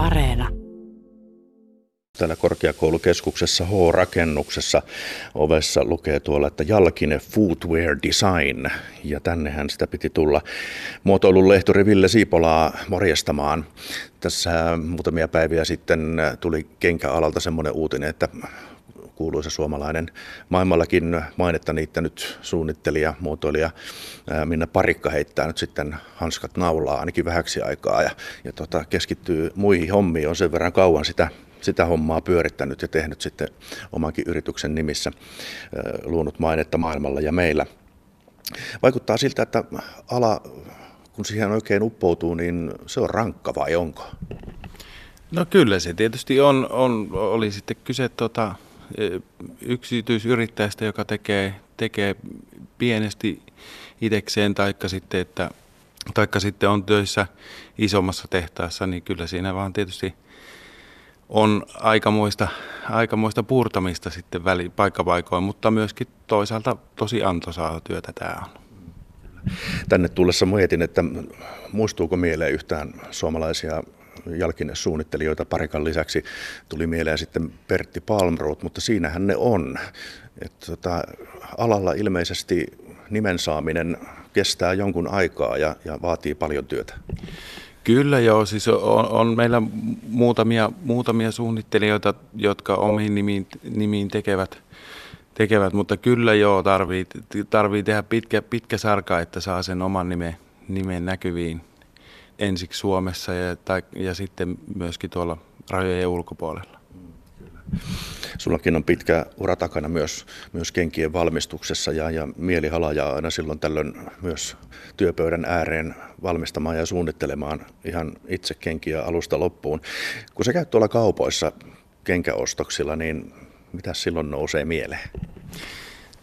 Areena. Täällä korkeakoulukeskuksessa H-rakennuksessa ovessa lukee tuolla, että Jalkine Footwear Design. Ja tännehän sitä piti tulla muotoilun lehtori Ville Siipolaa morjestamaan. Tässä muutamia päiviä sitten tuli kenkäalalta semmoinen uutinen, että kuuluisa suomalainen maailmallakin mainetta niittänyt suunnittelija, muotoilija Minna Parikka heittää nyt sitten hanskat naulaa ainakin vähäksi aikaa ja, ja tota, keskittyy muihin hommiin. On sen verran kauan sitä sitä hommaa pyörittänyt ja tehnyt sitten omankin yrityksen nimissä, luonut mainetta maailmalla ja meillä. Vaikuttaa siltä, että ala, kun siihen oikein uppoutuu, niin se on rankka vai onko? No kyllä se tietysti on, on oli sitten kyse tuota, yksityisyrittäjästä, joka tekee, tekee pienesti itekseen, taikka sitten, että, taikka sitten on töissä isommassa tehtaassa, niin kyllä siinä vaan tietysti on aikamoista, aikamoista puurtamista sitten väli, paikkapaikoin, mutta myöskin toisaalta tosi antoisaa työtä tämä on. Tänne tullessa mietin, että muistuuko mieleen yhtään suomalaisia jalkinesuunnittelijoita parikan lisäksi tuli mieleen sitten Pertti Palmroth, mutta siinähän ne on. että tota, alalla ilmeisesti nimen saaminen kestää jonkun aikaa ja, ja vaatii paljon työtä. Kyllä joo, siis on, on meillä muutamia, muutamia suunnittelijoita, jotka omiin nimiin, nimiin tekevät, tekevät, mutta kyllä joo, tarvii, tarvii tehdä pitkä, pitkä sarka, että saa sen oman nimen, nimen näkyviin ensiksi Suomessa ja, tai, ja sitten myöskin tuolla rajojen ulkopuolella. Sullakin on pitkä ura takana myös, myös kenkien valmistuksessa ja, ja mielihala ja aina silloin tällöin myös työpöydän ääreen valmistamaan ja suunnittelemaan ihan itse kenkiä alusta loppuun. Kun sä käyt tuolla kaupoissa kenkäostoksilla, niin mitä silloin nousee mieleen?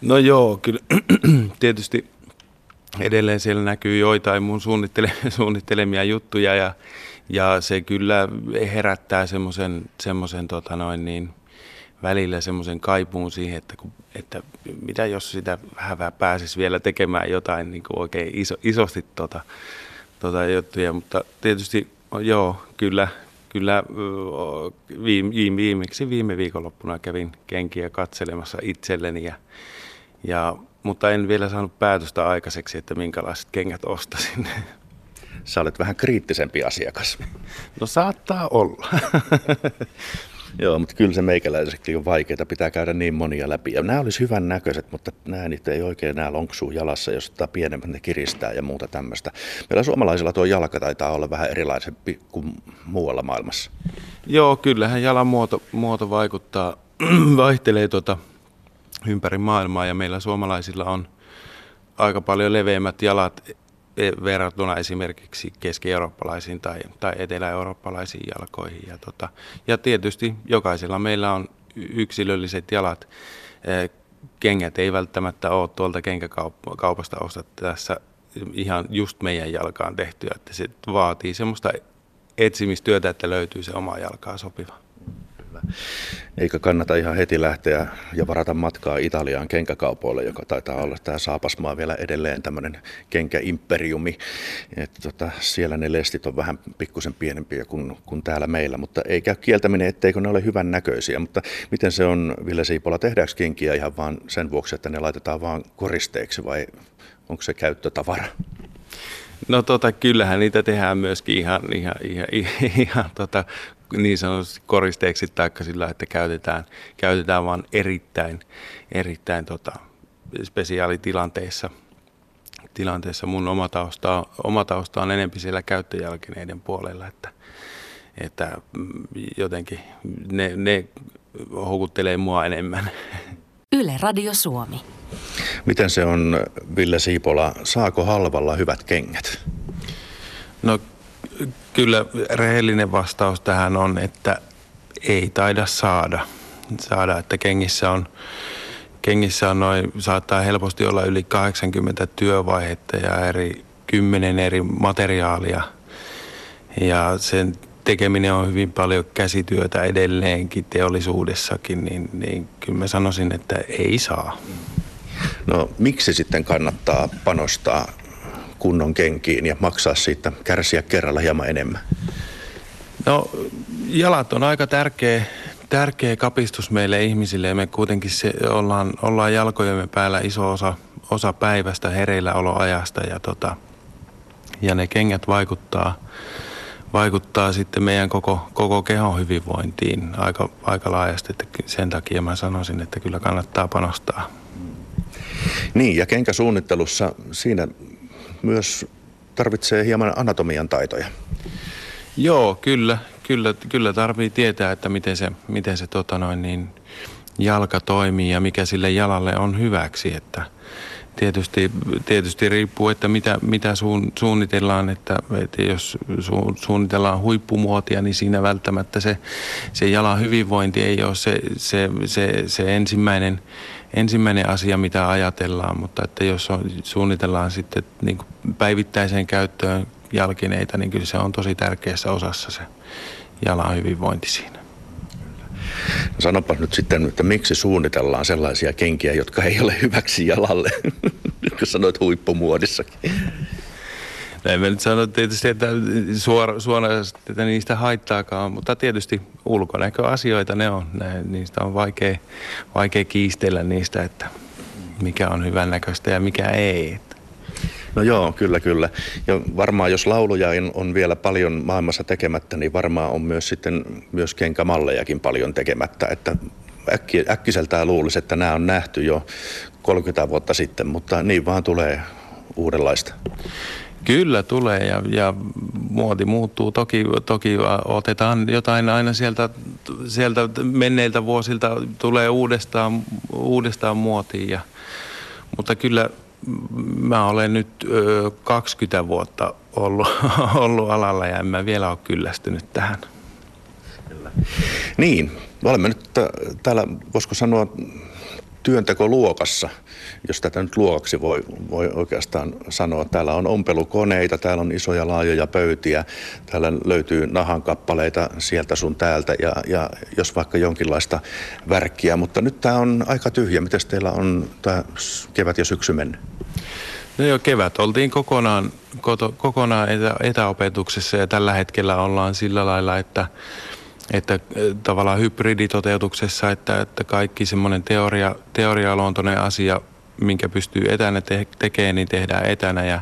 No joo, kyllä tietysti edelleen siellä näkyy joitain mun suunnittele, suunnittelemia juttuja ja, ja se kyllä herättää semmoisen semmoisen tota noin niin, välillä semmoisen kaipuun siihen, että, kun, että mitä jos sitä vähän pääsisi vielä tekemään jotain niin kuin oikein iso, isosti tota, tota juttuja, mutta tietysti joo, kyllä, kyllä viime, viimeksi viime viikonloppuna kävin kenkiä katselemassa itselleni ja, ja mutta en vielä saanut päätöstä aikaiseksi, että minkälaiset kengät ostasin. Sä olet vähän kriittisempi asiakas. No saattaa olla. Joo, mutta kyllä se meikäläiseksi on vaikeaa, pitää käydä niin monia läpi. Ja nämä olisi hyvän näköiset, mutta nämä niitä ei oikein nämä lonksuu jalassa, jos ottaa pienemmät ne kiristää ja muuta tämmöistä. Meillä suomalaisilla tuo jalka taitaa olla vähän erilaisempi kuin muualla maailmassa. Joo, kyllähän jalan muoto, muoto vaikuttaa, vaihtelee tuota ympäri maailmaa ja meillä suomalaisilla on aika paljon leveämmät jalat e, verrattuna esimerkiksi keski-eurooppalaisiin tai, tai etelä-eurooppalaisiin jalkoihin. Ja, tota, ja tietysti jokaisella meillä on yksilölliset jalat. E, kengät ei välttämättä ole tuolta kenkäkaupasta tässä ihan just meidän jalkaan tehtyä, että se vaatii semmoista etsimistyötä, että löytyy se oma jalkaa sopiva. Eikä kannata ihan heti lähteä ja varata matkaa Italiaan kenkäkaupoille, joka taitaa olla tämä Saapasmaa vielä edelleen tämmöinen kenkäimperiumi. Että tota, siellä ne lestit on vähän pikkusen pienempiä kuin, kuin täällä meillä, mutta ei käy kieltäminen, etteikö ne ole hyvän näköisiä. Mutta miten se on, Ville Siipola, tehdäänkö kenkiä ihan vaan sen vuoksi, että ne laitetaan vaan koristeeksi vai onko se käyttötavara? No tota, kyllähän niitä tehdään myöskin ihan, ihan, ihan, ihan, ihan tota, niin sanotusti koristeeksi taikka sillä, että käytetään, käytetään vain erittäin, erittäin tota, spesiaalitilanteissa. Tilanteessa mun oma tausta, oma tausta on enempi siellä käyttöjalkineiden puolella, että, että jotenkin ne, ne houkuttelee mua enemmän. Yle Radio Suomi. Miten se on, Ville Siipola, saako halvalla hyvät kengät? No kyllä rehellinen vastaus tähän on, että ei taida saada. saada että kengissä on, kengissä on noin, saattaa helposti olla yli 80 työvaihetta ja eri, 10 eri materiaalia. Ja sen tekeminen on hyvin paljon käsityötä edelleenkin teollisuudessakin, niin, niin kyllä mä sanoisin, että ei saa. No miksi sitten kannattaa panostaa kunnon kenkiin ja maksaa siitä, kärsiä kerralla hieman enemmän? No jalat on aika tärkeä, tärkeä kapistus meille ihmisille ja me kuitenkin se, ollaan, ollaan jalkojemme päällä iso osa, osa päivästä hereilläoloajasta ja, tota, ja ne kengät vaikuttaa, vaikuttaa sitten meidän koko, koko kehon hyvinvointiin aika, aika laajasti. Että sen takia mä sanoisin, että kyllä kannattaa panostaa. Niin, ja kenkäsuunnittelussa siinä myös tarvitsee hieman anatomian taitoja. Joo, kyllä. Kyllä, kyllä tarvii tietää, että miten se, miten se tota noin, niin, jalka toimii ja mikä sille jalalle on hyväksi. Että tietysti, tietysti riippuu, että mitä, mitä suun, suunnitellaan, että, että jos su, suunnitellaan huippumuotia, niin siinä välttämättä se, se jalan hyvinvointi ei ole se, se, se, se ensimmäinen, ensimmäinen asia, mitä ajatellaan, mutta että jos on, suunnitellaan sitten niin päivittäiseen käyttöön jalkineita, niin kyllä se on tosi tärkeässä osassa se jalan hyvinvointi siinä. Sanopa nyt sitten, että miksi suunnitellaan sellaisia kenkiä, jotka ei ole hyväksi jalalle, kun sanoit huippumuodissakin. Näin mä nyt sanon tietysti, että suora, suoraan, että niistä haittaakaan, mutta tietysti ulkonäköasioita ne on. Näin, niistä on vaikea, vaikea kiistellä niistä, että mikä on hyvän näköistä ja mikä ei. No joo, kyllä, kyllä. Ja varmaan jos lauluja on vielä paljon maailmassa tekemättä, niin varmaan on myös sitten myös kenkämallejakin paljon tekemättä. Että äkki, äkkiseltään luulisi, että nämä on nähty jo 30 vuotta sitten, mutta niin vaan tulee uudenlaista. Kyllä tulee ja, ja muoti muuttuu. Toki, toki otetaan jotain aina sieltä, sieltä menneiltä vuosilta tulee uudestaan, uudestaan muotiin. Ja, mutta kyllä mä olen nyt ö, 20 vuotta ollut, ollut alalla ja en mä vielä ole kyllästynyt tähän. Kyllä. Niin, me olemme nyt täällä, voisiko sanoa, työntekoluokassa, jos tätä nyt luokaksi voi, voi oikeastaan sanoa. Täällä on ompelukoneita, täällä on isoja laajoja pöytiä, täällä löytyy nahan kappaleita sieltä sun täältä ja, ja jos vaikka jonkinlaista värkkiä, mutta nyt tämä on aika tyhjä. Miten teillä on tämä kevät ja syksy mennyt? No joo, kevät oltiin kokonaan, koto, kokonaan etä, etäopetuksessa ja tällä hetkellä ollaan sillä lailla, että että tavallaan hybriditoteutuksessa, että, että kaikki semmoinen teoria, teorialuontoinen asia, minkä pystyy etänä te- tekemään, niin tehdään etänä. Ja,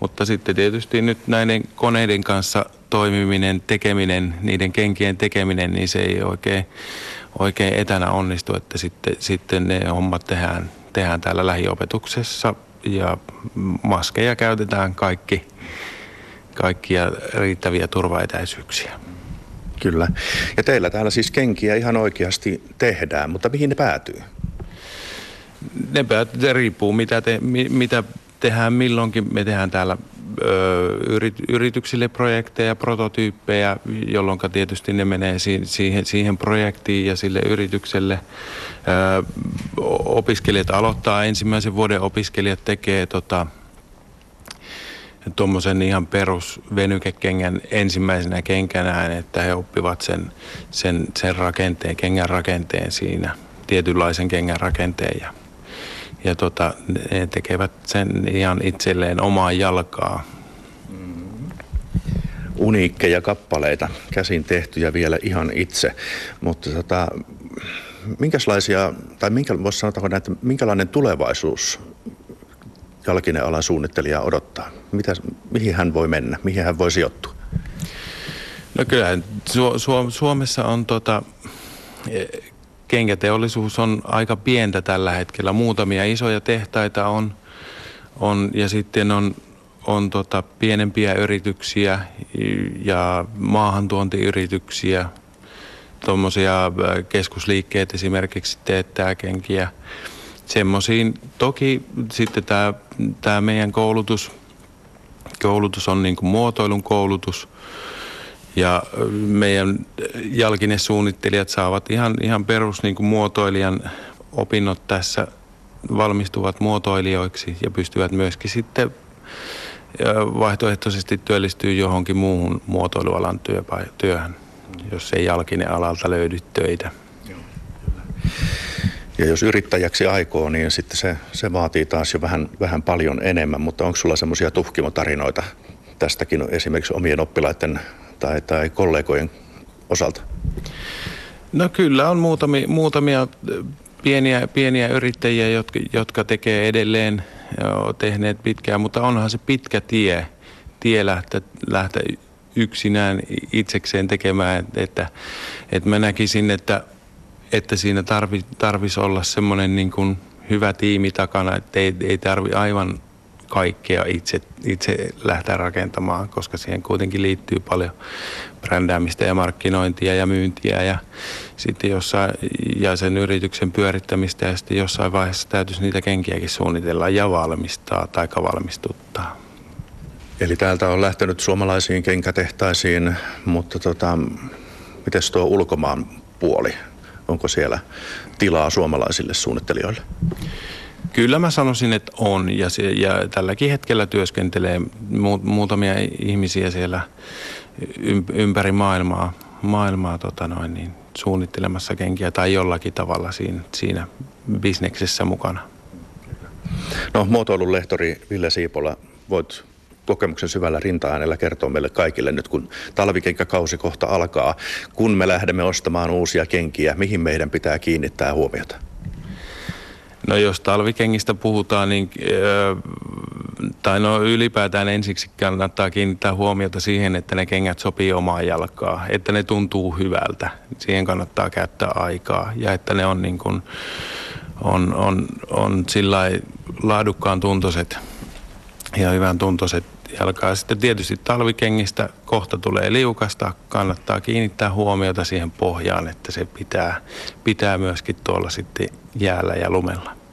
mutta sitten tietysti nyt näiden koneiden kanssa toimiminen, tekeminen, niiden kenkien tekeminen, niin se ei oikein, oikein etänä onnistu, että sitten, sitten ne hommat tehdään, tehdään täällä lähiopetuksessa ja maskeja käytetään kaikki, kaikkia riittäviä turvaetäisyyksiä. Kyllä. Ja teillä täällä siis kenkiä ihan oikeasti tehdään, mutta mihin ne päätyy? Ne päätyy, riippuu mitä, te, mi, mitä tehdään milloinkin. Me tehdään täällä ö, yrit, yrityksille projekteja, prototyyppejä, jolloin tietysti ne menee siihen, siihen projektiin ja sille yritykselle. Ö, opiskelijat aloittaa, ensimmäisen vuoden opiskelijat tekee tota, tuommoisen ihan perus venykekengän ensimmäisenä kenkänään, että he oppivat sen, sen, sen rakenteen, kengän rakenteen siinä, tietynlaisen kengän rakenteen. Ja, ja tota, ne tekevät sen ihan itselleen omaa jalkaa. Uniikkeja kappaleita, käsin tehtyjä vielä ihan itse, mutta tota, minkälaisia, tai minkä, voisi sanoa, että minkälainen tulevaisuus jalkinen alan suunnittelija odottaa? Mitä, mihin hän voi mennä? Mihin hän voi sijoittua? No kyllä, Su- Su- Suomessa on tota, e, kenkäteollisuus on aika pientä tällä hetkellä. Muutamia isoja tehtaita on, on ja sitten on, on tota pienempiä yrityksiä ja maahantuontiyrityksiä. Tuommoisia keskusliikkeet esimerkiksi teettää kenkiä semmoisiin. Toki sitten tämä, tämä meidän koulutus, koulutus on niin kuin muotoilun koulutus ja meidän jalkinesuunnittelijat saavat ihan, ihan perus niin kuin muotoilijan opinnot tässä valmistuvat muotoilijoiksi ja pystyvät myöskin sitten vaihtoehtoisesti työllistyy johonkin muuhun muotoilualan työhön, jos ei jalkinen alalta löydy töitä. Ja jos yrittäjäksi aikoo, niin sitten se, se vaatii taas jo vähän, vähän paljon enemmän. Mutta onko sulla semmoisia tuhkimotarinoita tästäkin esimerkiksi omien oppilaiden tai, tai kollegojen osalta? No kyllä on muutamia, muutamia pieniä, pieniä yrittäjiä, jotka, jotka tekee edelleen, tehneet pitkään, mutta onhan se pitkä tie, tie lähteä, lähteä yksinään itsekseen tekemään, että, että mä näkisin, että, että siinä tarvi, tarvisi olla semmoinen niin kuin hyvä tiimi takana, että ei, ei tarvi aivan kaikkea itse, itse lähteä rakentamaan, koska siihen kuitenkin liittyy paljon brändäämistä ja markkinointia ja myyntiä ja sitten jossain, ja sen yrityksen pyörittämistä ja sitten jossain vaiheessa täytyisi niitä kenkiäkin suunnitella ja valmistaa tai valmistuttaa. Eli täältä on lähtenyt suomalaisiin kenkätehtaisiin, mutta tota, miten tuo ulkomaan puoli? Onko siellä tilaa suomalaisille suunnittelijoille? Kyllä mä sanoisin, että on ja, se, ja tälläkin hetkellä työskentelee mu, muutamia ihmisiä siellä ympäri maailmaa, maailmaa tota noin, niin, suunnittelemassa kenkiä tai jollakin tavalla siinä, siinä bisneksessä mukana. No muotoilun lehtori Ville Siipola, voit kokemuksen syvällä rinta-äänellä kertoa meille kaikille nyt, kun talvikenkäkausi kohta alkaa. Kun me lähdemme ostamaan uusia kenkiä, mihin meidän pitää kiinnittää huomiota? No jos talvikengistä puhutaan, niin tai no ylipäätään ensiksi kannattaa kiinnittää huomiota siihen, että ne kengät sopii omaan jalkaan, että ne tuntuu hyvältä. Siihen kannattaa käyttää aikaa ja että ne on niin kuin, on, on, on sillä laadukkaan tuntoiset ja hyvän tuntoiset jalkaa. Sitten tietysti talvikengistä kohta tulee liukasta, kannattaa kiinnittää huomiota siihen pohjaan, että se pitää, pitää myöskin tuolla sitten jäällä ja lumella.